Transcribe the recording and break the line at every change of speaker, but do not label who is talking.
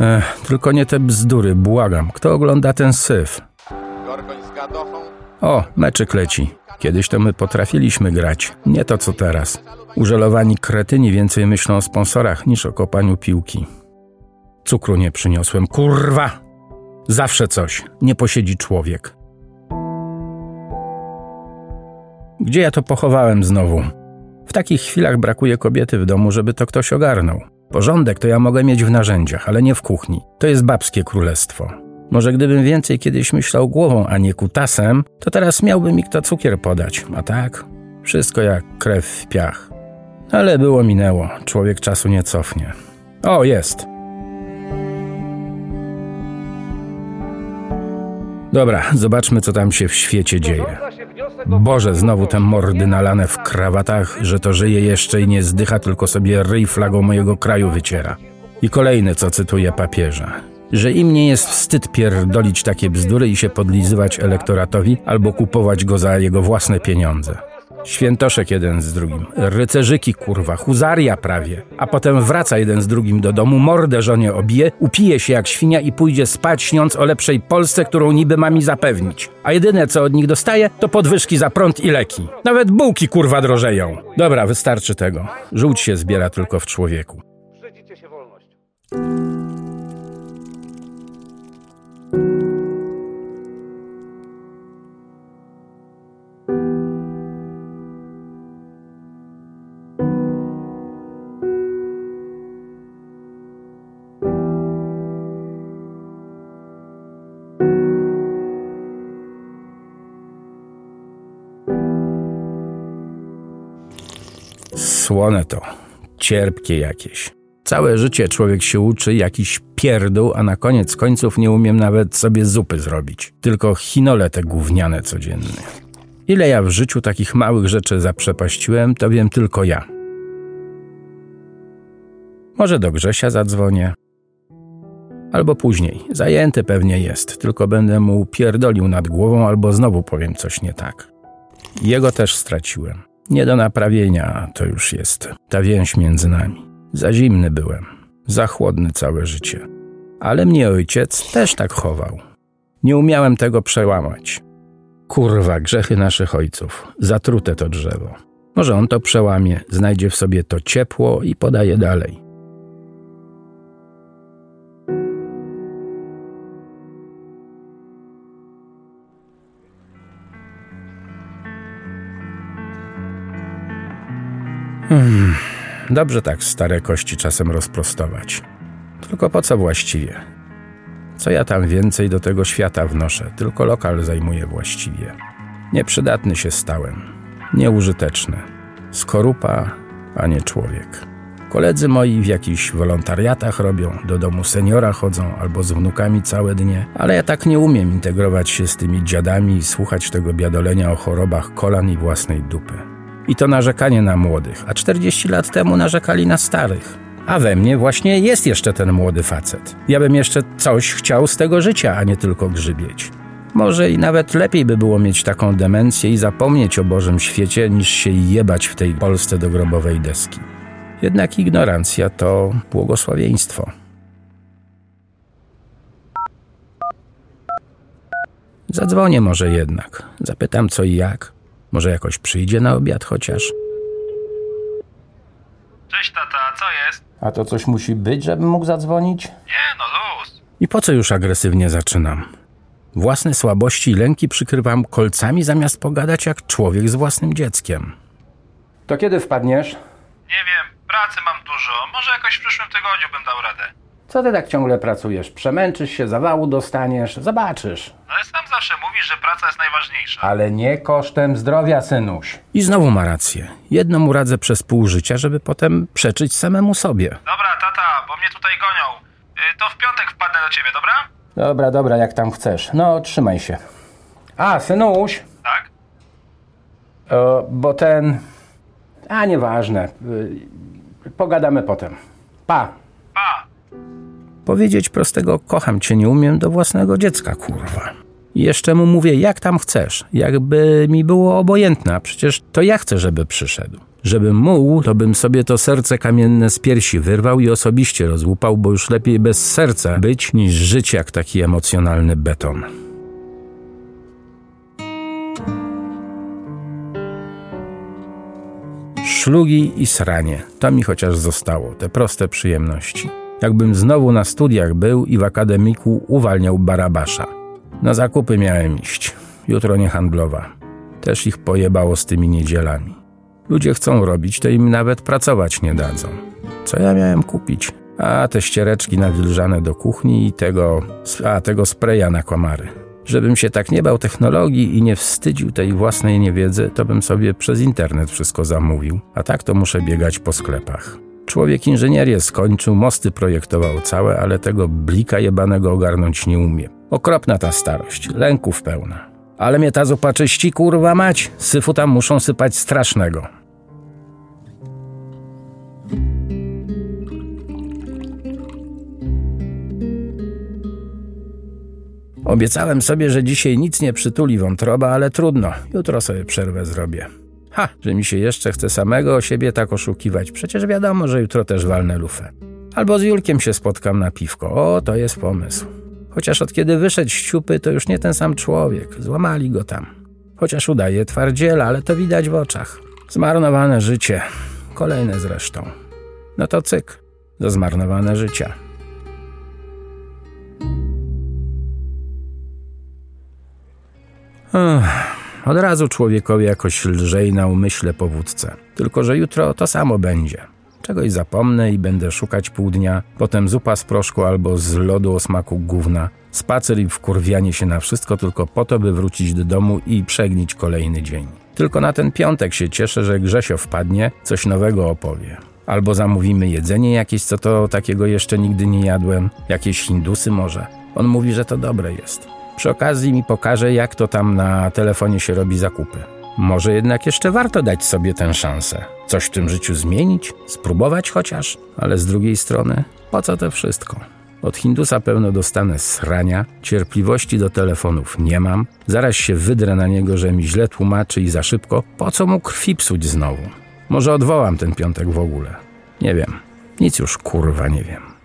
Ech, tylko nie te bzdury, błagam. Kto ogląda ten syf? O, meczyk leci. Kiedyś to my potrafiliśmy grać, nie to co teraz. Użelowani kretyni więcej myślą o sponsorach niż o kopaniu piłki. Cukru nie przyniosłem, kurwa! Zawsze coś, nie posiedzi człowiek. Gdzie ja to pochowałem znowu? W takich chwilach brakuje kobiety w domu, żeby to ktoś ogarnął. Porządek to ja mogę mieć w narzędziach, ale nie w kuchni. To jest babskie królestwo. Może gdybym więcej kiedyś myślał głową, a nie kutasem, to teraz miałby mi kto cukier podać. A tak, wszystko jak krew w piach. Ale było minęło, człowiek czasu nie cofnie. O, jest. Dobra, zobaczmy, co tam się w świecie dzieje. Boże, znowu te mordy nalane w krawatach, że to żyje jeszcze i nie zdycha, tylko sobie ryj flagą mojego kraju wyciera. I kolejne, co cytuje papieża. Że im nie jest wstyd pierdolić takie bzdury i się podlizywać elektoratowi albo kupować go za jego własne pieniądze. Świętoszek jeden z drugim, rycerzyki kurwa, huzaria prawie, a potem wraca jeden z drugim do domu, mordę żonie obije, upije się jak świnia i pójdzie spać, śniąc o lepszej Polsce, którą niby ma mi zapewnić. A jedyne co od nich dostaje, to podwyżki za prąd i leki. Nawet bułki kurwa drożeją. Dobra, wystarczy tego. Żółć się zbiera tylko w człowieku.
Brzydzicie się wolność.
Słone to, cierpkie jakieś. Całe życie człowiek się uczy jakiś pierdół, a na koniec końców nie umiem nawet sobie zupy zrobić. Tylko chinole te gówniane codziennie. Ile ja w życiu takich małych rzeczy zaprzepaściłem, to wiem tylko ja. Może do Grzesia zadzwonię. Albo później. Zajęty pewnie jest, tylko będę mu pierdolił nad głową albo znowu powiem coś nie tak. Jego też straciłem. Nie do naprawienia to już jest ta więź między nami. Za zimny byłem, za chłodny całe życie. Ale mnie ojciec też tak chował. Nie umiałem tego przełamać. Kurwa, grzechy naszych ojców. Zatrute to drzewo. Może on to przełamie, znajdzie w sobie to ciepło i podaje dalej. Hmm, dobrze tak stare kości czasem rozprostować. Tylko po co właściwie? Co ja tam więcej do tego świata wnoszę? Tylko lokal zajmuję właściwie. Nieprzydatny się stałem. Nieużyteczny. Skorupa, a nie człowiek. Koledzy moi w jakichś wolontariatach robią, do domu seniora chodzą albo z wnukami całe dnie, ale ja tak nie umiem integrować się z tymi dziadami i słuchać tego biadolenia o chorobach kolan i własnej dupy. I to narzekanie na młodych, a 40 lat temu narzekali na starych. A we mnie właśnie jest jeszcze ten młody facet. Ja bym jeszcze coś chciał z tego życia, a nie tylko grzybieć. Może i nawet lepiej by było mieć taką demencję i zapomnieć o Bożym świecie, niż się jebać w tej Polsce do grobowej deski. Jednak ignorancja to błogosławieństwo. Zadzwonię może jednak. Zapytam co i jak. Może jakoś przyjdzie na obiad chociaż.
Cześć tata, co jest?
A to coś musi być, żebym mógł zadzwonić?
Nie no, luz.
I po co już agresywnie zaczynam? Własne słabości i lęki przykrywam kolcami zamiast pogadać jak człowiek z własnym dzieckiem. To kiedy wpadniesz?
Nie wiem, pracy mam dużo. Może jakoś w przyszłym tygodniu bym dał radę.
Co ty tak ciągle pracujesz? Przemęczysz się, zawału dostaniesz, zobaczysz.
Ale sam zawsze mówisz, że praca jest najważniejsza.
Ale nie kosztem zdrowia, synuś. I znowu ma rację. Jedno mu radzę przez pół życia, żeby potem przeczyć samemu sobie.
Dobra, tata, bo mnie tutaj gonią. Y, to w piątek wpadnę do ciebie, dobra?
Dobra, dobra, jak tam chcesz. No, trzymaj się. A, synuś,
Tak?
o, bo ten... A, nieważne. Y, Pogadamy potem. Pa! Powiedzieć prostego kocham cię nie umiem do własnego dziecka, kurwa. Jeszcze mu mówię, jak tam chcesz, jakby mi było obojętne, a przecież to ja chcę, żeby przyszedł. Żebym mógł, to bym sobie to serce kamienne z piersi wyrwał i osobiście rozłupał, bo już lepiej bez serca być, niż żyć jak taki emocjonalny beton. Szlugi i sranie, to mi chociaż zostało, te proste przyjemności. Jakbym znowu na studiach był i w akademiku uwalniał Barabasza. Na zakupy miałem iść, jutro nie handlowa. Też ich pojebało z tymi niedzielami. Ludzie chcą robić, to im nawet pracować nie dadzą. Co ja miałem kupić? A te ściereczki nawilżane do kuchni i tego, a tego spraya na komary. Żebym się tak nie bał technologii i nie wstydził tej własnej niewiedzy, to bym sobie przez internet wszystko zamówił, a tak to muszę biegać po sklepach. Człowiek inżynierię skończył, mosty projektował całe, ale tego blika jebanego ogarnąć nie umie. Okropna ta starość, lęków pełna. Ale mnie ta zupa czyści, kurwa mać, syfu tam muszą sypać strasznego. Obiecałem sobie, że dzisiaj nic nie przytuli wątroba, ale trudno. Jutro sobie przerwę zrobię. Ha, że mi się jeszcze chce samego o siebie tak oszukiwać. Przecież wiadomo, że jutro też walnę lufę. Albo z Julkiem się spotkam na piwko. O, to jest pomysł. Chociaż od kiedy wyszedł z ciupy, to już nie ten sam człowiek. Złamali go tam. Chociaż udaje twardziela, ale to widać w oczach. Zmarnowane życie. Kolejne zresztą. No to cyk. Do zmarnowane życia. Od razu człowiekowi jakoś lżej na umyśle po wódce. Tylko, że jutro to samo będzie. Czegoś zapomnę i będę szukać pół dnia, potem zupa z proszku albo z lodu o smaku gówna, spacer i wkurwianie się na wszystko tylko po to, by wrócić do domu i przegnić kolejny dzień. Tylko na ten piątek się cieszę, że Grzesio wpadnie, coś nowego opowie. Albo zamówimy jedzenie jakieś, co to takiego jeszcze nigdy nie jadłem, jakieś hindusy może. On mówi, że to dobre jest. Przy okazji mi pokaże, jak to tam na telefonie się robi zakupy. Może jednak jeszcze warto dać sobie tę szansę. Coś w tym życiu zmienić, spróbować chociaż, ale z drugiej strony, po co to wszystko? Od Hindusa pełno dostanę srania, cierpliwości do telefonów nie mam, zaraz się wydrę na niego, że mi źle tłumaczy i za szybko, po co mu krwi psuć znowu? Może odwołam ten piątek w ogóle. Nie wiem, nic już kurwa nie wiem.